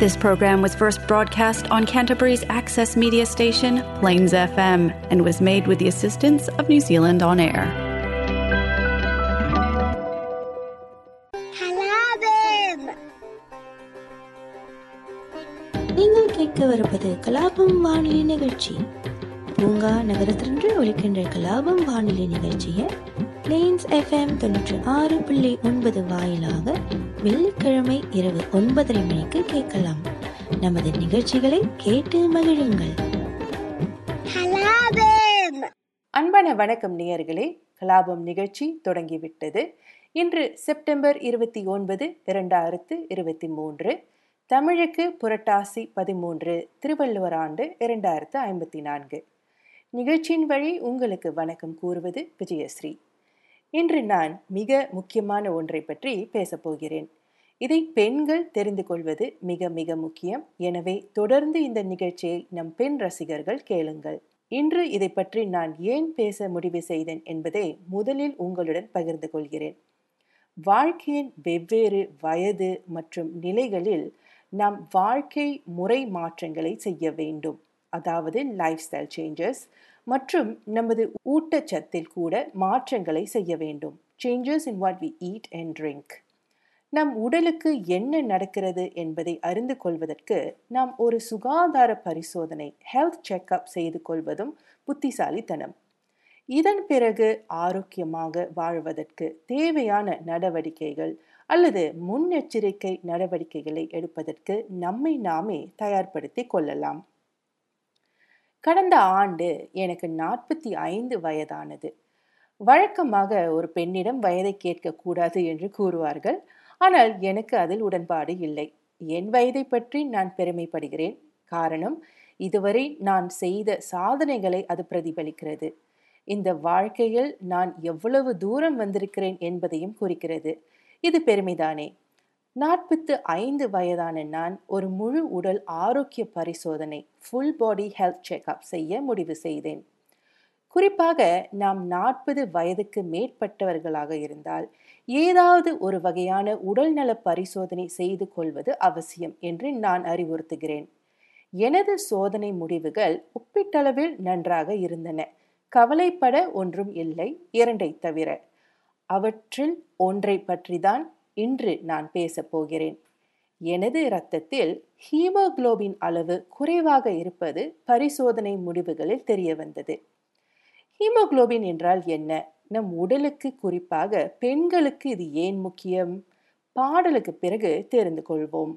This program was first broadcast on Canterbury's access media station, Plains FM, and was made with the assistance of New Zealand On Air. கலாபம் நீங்கள் கேட்கவிருப்பது கலாபம் வானொலி நிகழ்ச்சி பூங்கா நகரத்திலிருந்து ஒலிக்கின்ற கலாபம் வானொலி நிகழ்ச்சியை பிளேன்ஸ் எஃப்எம் தொண்ணூற்றி ஆறு புள்ளி ஒன்பது வாயிலாக வெள்ளிக்கிழமை இரவு ஒன்பதரை மணிக்கு கேட்கலாம். நமது நிகழ்ச்சிகளை கேட்டு மகிழுங்கள். அன்பான வணக்கம் நேயர்களே. கலாபம் நிகழ்ச்சி தொடங்கிவிட்டது. இன்று செப்டம்பர் இருபத்தி ஒன்பது இரண்டாயிரத்து இருபத்தி மூன்று. தமிழுக்கு புரட்டாசி பதிமூன்று திருவள்ளுவர் ஆண்டு இரண்டாயிரத்து ஐம்பத்தி நான்கு. நிகழ்ச்சியின் வழி உங்களுக்கு வணக்கம் கூறுவது விஜயஸ்ரீ. இன்று நான் மிக முக்கியமான ஒன்றை பற்றி பேசப் போகிறேன். இதை பெண்கள் தெரிந்து கொள்வது மிக மிக முக்கியம். எனவே தொடர்ந்து இந்த நிகழ்ச்சியை நம் பெண் ரசிகர்கள் கேளுங்கள். இன்று இதை பற்றி நான் ஏன் பேச முடிவு செய்தேன் என்பதை முதலில் உங்களுடன் பகிர்ந்து கொள்கிறேன். வாழ்க்கையின் வெவ்வேறு வயது மற்றும் நிலைகளில் நாம் வாழ்க்கை முறை மாற்றங்களை செய்ய வேண்டும். அதாவது லைஃப் ஸ்டைல் சேஞ்சஸ் மற்றும் நமது ஊட்டச்சத்தில் கூட மாற்றங்களை செய்ய வேண்டும். Changes in what we eat and drink நம் உடலுக்கு என்ன நடக்கிறது என்பதை அறிந்து கொள்வதற்கு நாம் ஒரு சுகாதார பரிசோதனை ஹெல்த் செக்அப் செய்து கொள்வதும் புத்திசாலித்தனம். இதன் பிறகு ஆரோக்கியமாக வாழ்வதற்கு தேவையான நடவடிக்கைகள் அல்லது முன்னெச்சரிக்கை நடவடிக்கைகளை எடுப்பதற்கு நம்மை நாமே தயார்படுத்திக் கொள்ளலாம். கடந்த ஆண்டு எனக்கு நாற்பத்தி ஐந்து வயதானது. வழக்கமாக ஒரு பெண்ணிடம் வயதை கேட்கக்கூடாது என்று கூறுவார்கள். ஆனால் எனக்கு அதில் உடன்பாடு இல்லை. என் வயதை பற்றி நான் பெருமைப்படுகிறேன். காரணம் இதுவரை நான் செய்த சாதனைகளை அது பிரதிபலிக்கிறது. இந்த வாழ்க்கையில் நான் எவ்வளவு தூரம் வந்திருக்கிறேன் என்பதையும் குறிக்கிறது. இது பெருமைதானே. நாற்பத்து ஐந்து வயதான நான் ஒரு முழு உடல் ஆரோக்கிய பரிசோதனை ஃபுல் பாடி ஹெல்த் செக்அப் செய்ய முடிவு செய்தேன். குறிப்பாக நாம் நாற்பது வயதுக்கு மேற்பட்டவர்களாக இருந்தால் ஏதாவது ஒரு வகையான உடல்நல பரிசோதனை செய்து கொள்வது அவசியம் என்று நான் அறிவுறுத்துகிறேன். எனது சோதனை முடிவுகள் ஒப்பீட்டளவில் நன்றாக இருந்தன. கவலைப்பட ஒன்றும் இல்லை இரண்டை தவிர. அவற்றில் ஒன்றை பற்றிதான் இன்று நான் பேசப் போகிறேன். எனது இரத்தத்தில் ஹீமோகுளோபின் அளவு குறைவாக இருப்பது பரிசோதனை முடிவுகளில் தெரிய வந்தது ஹீமோகுளோபின் என்றால் என்ன? நம் உடலுக்கு குறிப்பாக பெண்களுக்கு இது ஏன் முக்கியம்? பாடலுக்கு பிறகு தெரிந்து கொள்வோம்.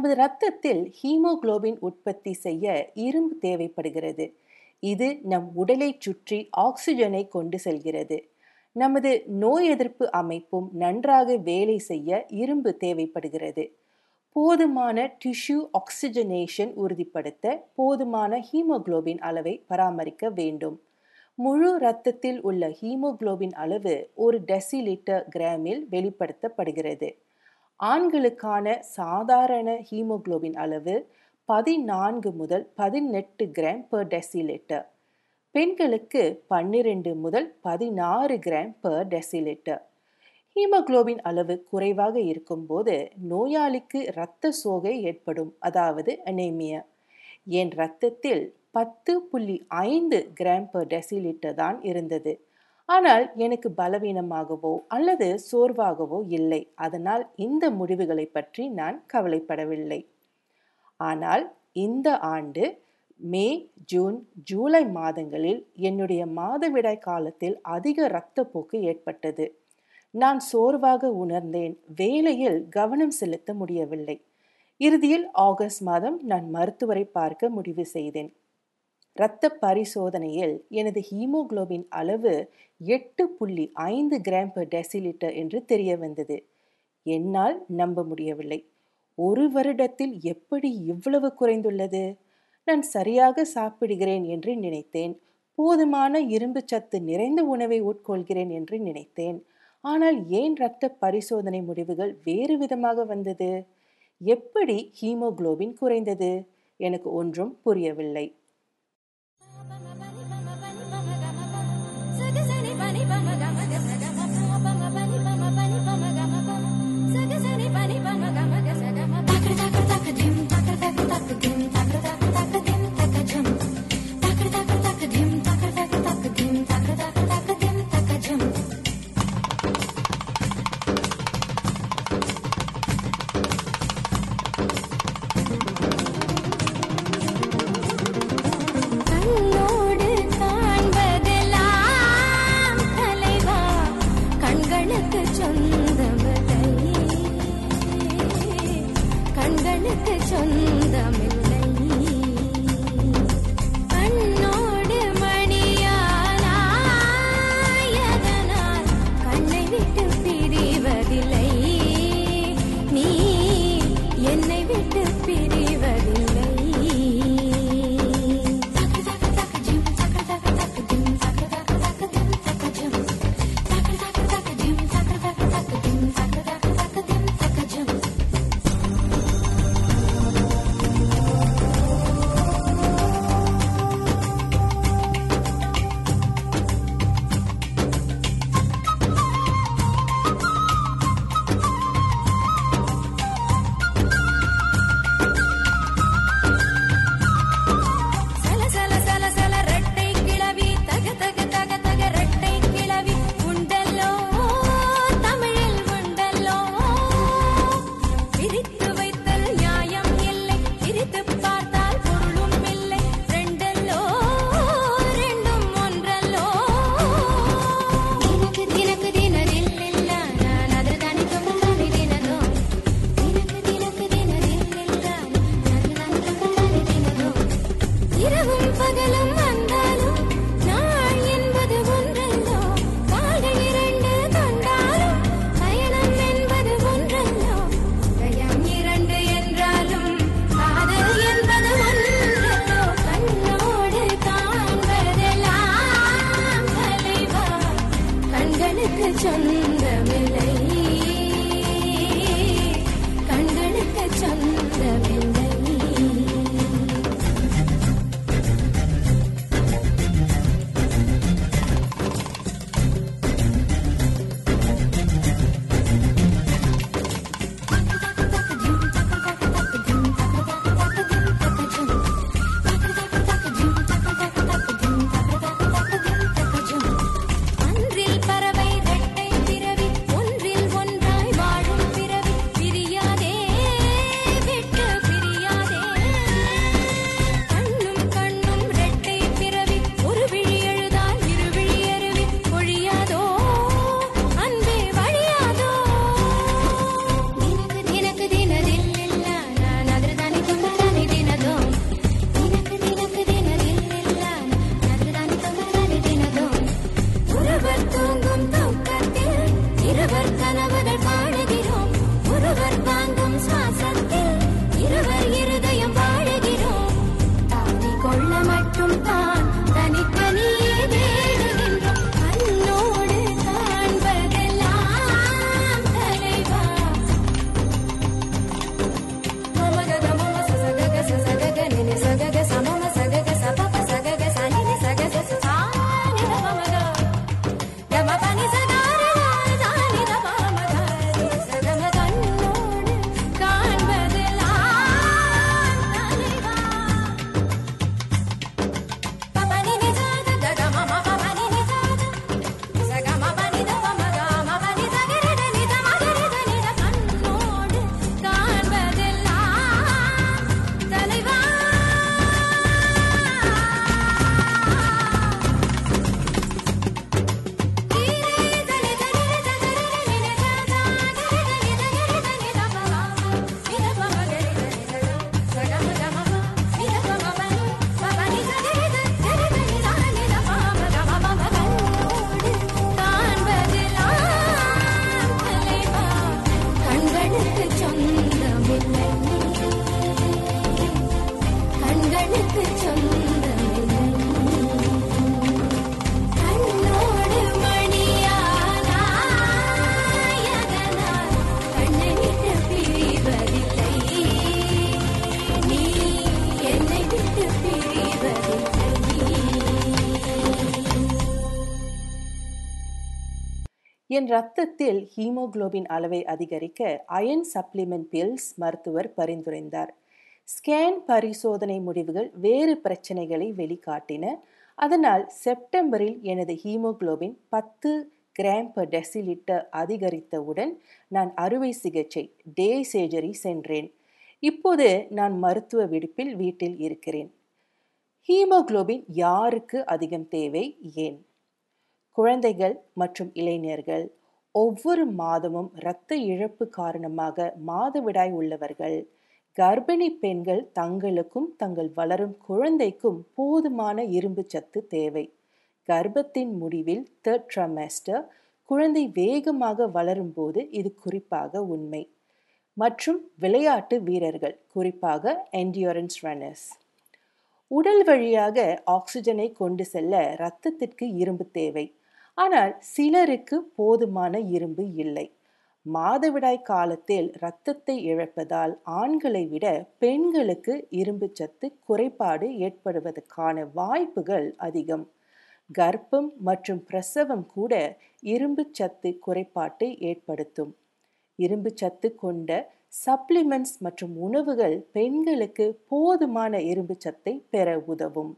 நமது இரத்தத்தில் ஹீமோகுளோபின் உற்பத்தி செய்ய இரும்பு தேவைப்படுகிறது. இது நம் உடலைச் சுற்றி ஆக்சிஜனை கொண்டு செல்கிறது. நமது நோய் எதிர்ப்பு அமைப்பும் நன்றாக வேலை செய்ய இரும்பு தேவைப்படுகிறது. போதுமான டிஷ்யூ ஆக்சிஜனேஷன் உறுதிப்படுத்த போதுமான ஹீமோகுளோபின் அளவை பராமரிக்க வேண்டும். முழு இரத்தத்தில் உள்ள ஹீமோகுளோபின் அளவு ஒரு டெசிலிட்டர் கிராமில் வெளிப்படுத்தப்படுகிறது. ஆண்களுக்கான சாதாரண ஹீமோகுளோபின் அளவு பதினான்கு முதல் பதினெட்டு கிராம் பர் டெசிலிட்டர் பெண்களுக்கு பன்னிரண்டு முதல் பதினாறு கிராம் பர் டெசிலிட்டர் ஹீமோகுளோபின் அளவு குறைவாக இருக்கும்போது நோயாளிக்கு இரத்த சோகை ஏற்படும் அதாவது அனேமியா என் இரத்தத்தில் பத்து புள்ளி ஐந்து கிராம் பர் டெசிலிட்டர் தான் இருந்தது. ஆனால் எனக்கு பலவீனமாகவோ அல்லது சோர்வாகவோ இல்லை. அதனால் இந்த முடிவுகளை பற்றி நான் கவலைப்படவில்லை. ஆனால் இந்த ஆண்டு மே ஜூன் ஜூலை மாதங்களில் என்னுடைய மாதவிடாய் காலத்தில் அதிக இரத்தப்போக்கு ஏற்பட்டது. நான் சோர்வாக உணர்ந்தேன். வேலையில் கவனம் செலுத்த முடியவில்லை. இறுதியில் ஆகஸ்ட் மாதம் நான் மருத்துவரை பார்க்க முடிவு செய்தேன். இரத்த பரிசோதனையில் எனது ஹீமோகுளோபின் அளவு எட்டு புள்ளி ஐந்து கிராம் பர் டெசிலிட்டர் என்று தெரிய வந்தது. என்னால் நம்ப முடியவில்லை. ஒரு வருடத்தில் எப்படி இவ்வளவு குறைந்துள்ளது? நான் சரியாக சாப்பிடுகிறேன் என்று நினைத்தேன். போதுமான இரும்பு சத்து நிறைந்த உணவை உட்கொள்கிறேன் என்று நினைத்தேன். ஆனால் ஏன் இரத்த பரிசோதனை முடிவுகள் வேறு விதமாக வந்தது? எப்படி ஹீமோகுளோபின் குறைந்தது? எனக்கு ஒன்றும் புரியவில்லை. என் ரத்தத்தில் ஹீமோகுளோபின் அளவை அதிகரிக்க அயன் சப்ளிமெண்ட் பில்ஸ் மருத்துவர் பரிந்துரைந்தார். ஸ்கேன் பரிசோதனை முடிவுகள் வேறு பிரச்சனைகளை வெளிக்காட்டின. அதனால் செப்டம்பரில் எனது ஹீமோகுளோபின் பத்து கிராம் பர் டெசிலிட்டர் அதிகரித்தவுடன் நான் அறுவை சிகிச்சை டே சேஜரி சென்றேன். இப்போது நான் மருத்துவ விடுப்பில் வீட்டில் இருக்கிறேன். ஹீமோகுளோபின் யாருக்கு அதிகம் தேவை? ஏன்? குழந்தைகள் மற்றும் இளைஞர்கள் ஒவ்வொரு மாதமும் இரத்த இழப்பு காரணமாக மாதவிடாய் உள்ளவர்கள். கர்ப்பிணி பெண்கள் தங்களுக்கும் தங்கள் வளரும் குழந்தைக்கும் போதுமான இரும்பு சத்து தேவை. கர்ப்பத்தின் முடிவில் தேர்ட் ட்ரமேஸ்டர் குழந்தை வேகமாக வளரும் போது இது குறிப்பாக உண்மை. மற்றும் விளையாட்டு வீரர்கள் குறிப்பாக என்டியூரன்ஸ் ரன்னர்ஸ் உடல் வழியாக ஆக்சிஜனை கொண்டு செல்ல இரத்தத்திற்கு இரும்பு தேவை. ஆனால் சிலருக்கு போதுமான இரும்பு இல்லை. மாதவிடாய் காலத்தில் இரத்தத்தை இழப்பதால் ஆண்களை விட பெண்களுக்கு இரும்பு சத்து குறைபாடு ஏற்படுவதற்கான வாய்ப்புகள் அதிகம். கர்ப்பம் மற்றும் பிரசவம் கூட இரும்பு சத்து குறைபாட்டை ஏற்படுத்தும். இரும்பு சத்து கொண்ட சப்ளிமெண்ட்ஸ் மற்றும் உணவுகள் பெண்களுக்கு போதுமான இரும்பு சத்தை பெற உதவும்.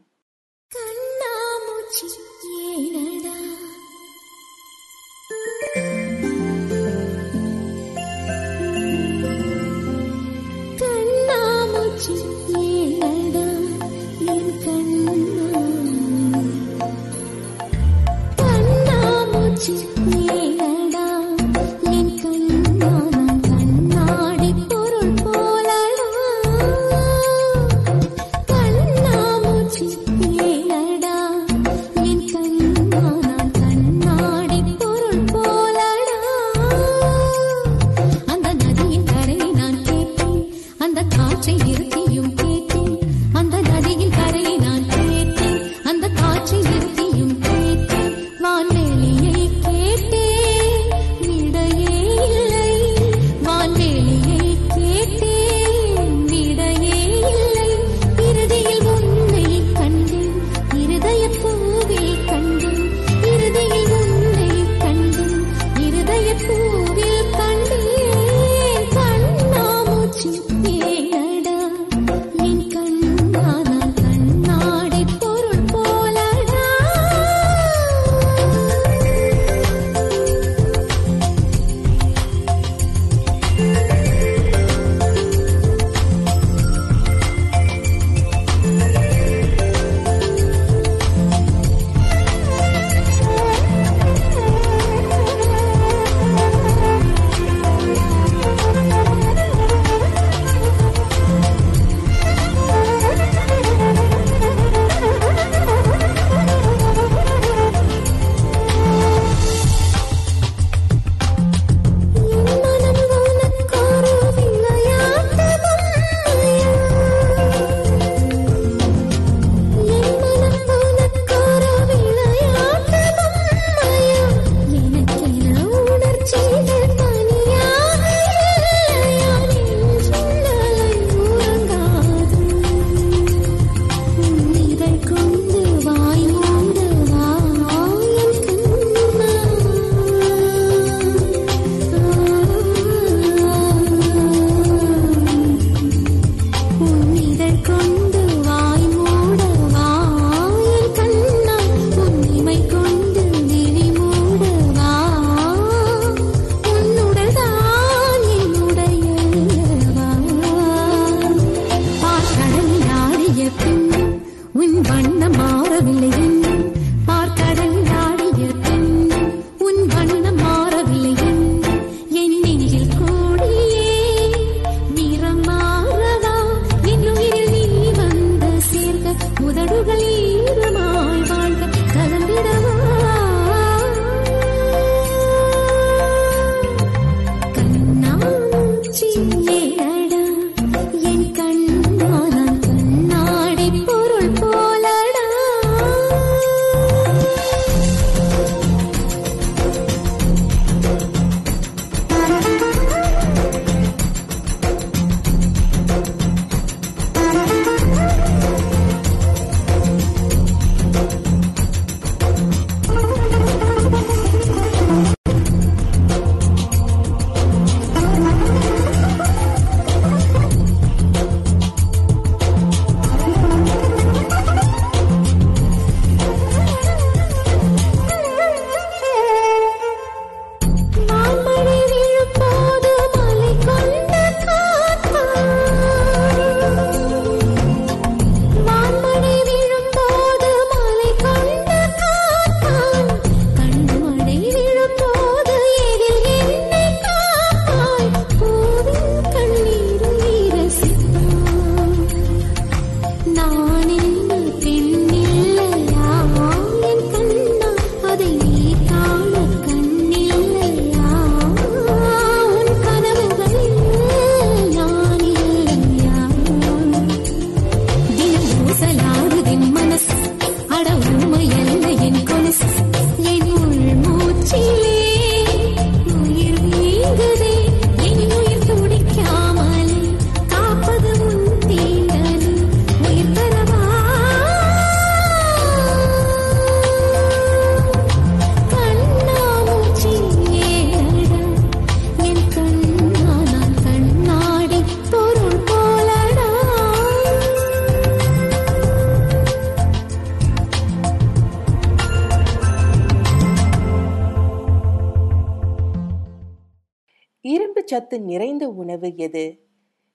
சத்து நிறைந்த உணவு எது?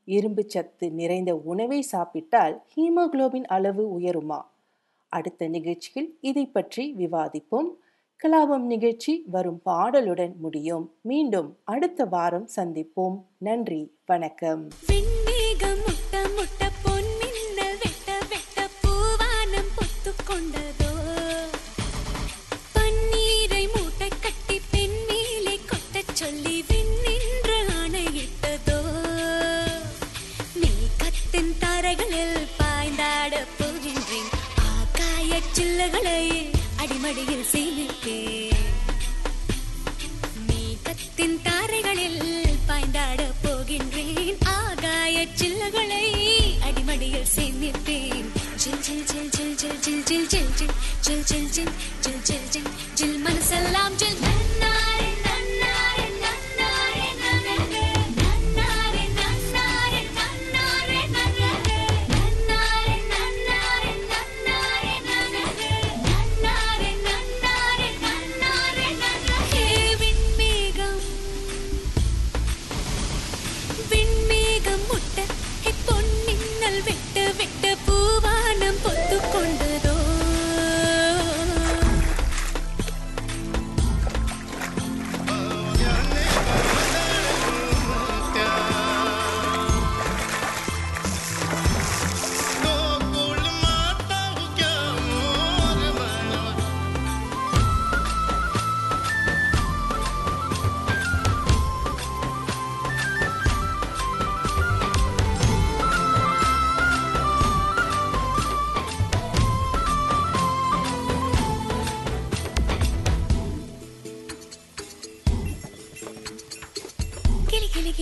இரும்பு சத்து நிறைந்த உணவை சாப்பிட்டால் ஹீமோகுளோபின் அளவு உயருமா? அடுத்த நிகழ்ச்சியில் இதை பற்றி விவாதிப்போம். கலாபம் நிகழ்ச்சி வரும் பாடலுடன் முடியும். மீண்டும் அடுத்த வாரம் சந்திப்போம். நன்றி. வணக்கம். சில்லுகளை அடிமடியில் சேமித்தேன் மேகத்தின் தாரைகளில் பாய்ந்தாட போகின்றேன் ஆகாய சில்லுகளை அடிமடியில் சேமிப்பேன் ஜில் ஜில் ஜில் ஜில் ஜில் ஜில் ஜில் ஜில் ஜில் ஜில் ஜில் ஜில்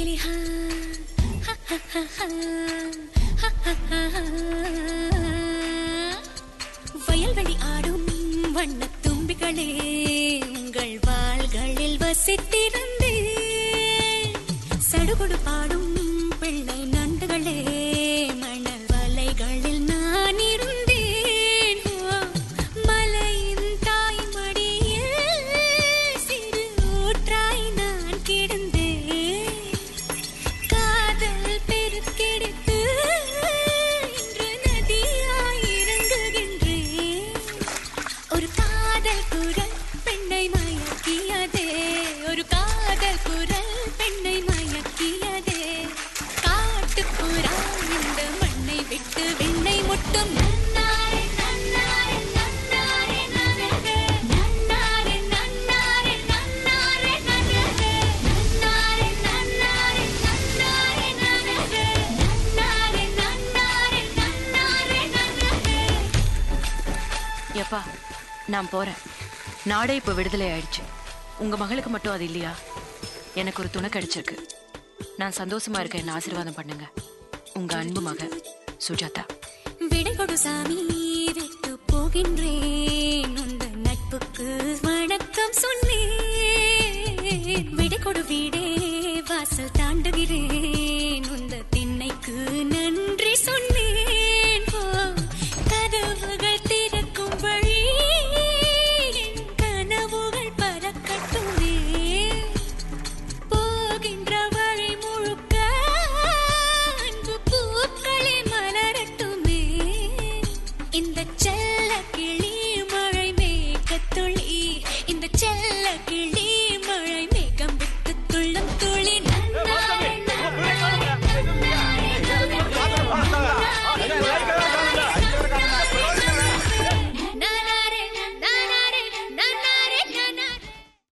लिए हाँ, हाँ, हाँ, हाँ, हाँ, हाँ, हाँ, हाँ, हाँ போறேன். நாடே இப்போ விடுதலை ஆயிடுச்சு. உங்க மகளுக்கு மட்டும் அது இல்லையா? எனக்கு ஒரு துணை கிடைச்சிருக்கு. நான் சந்தோஷமா இருக்க என்ன ஆசீர்வாதம் பண்ணுங்க. உங்க அன்பு மக சுஜாதா. விடகொடு சாமி விட்டு போகின்றேன். உந்த நட்புக்கு வணக்கம் சொன்னேன். விடகொடு வீடே வாசல் தாண்டுகிறேன்.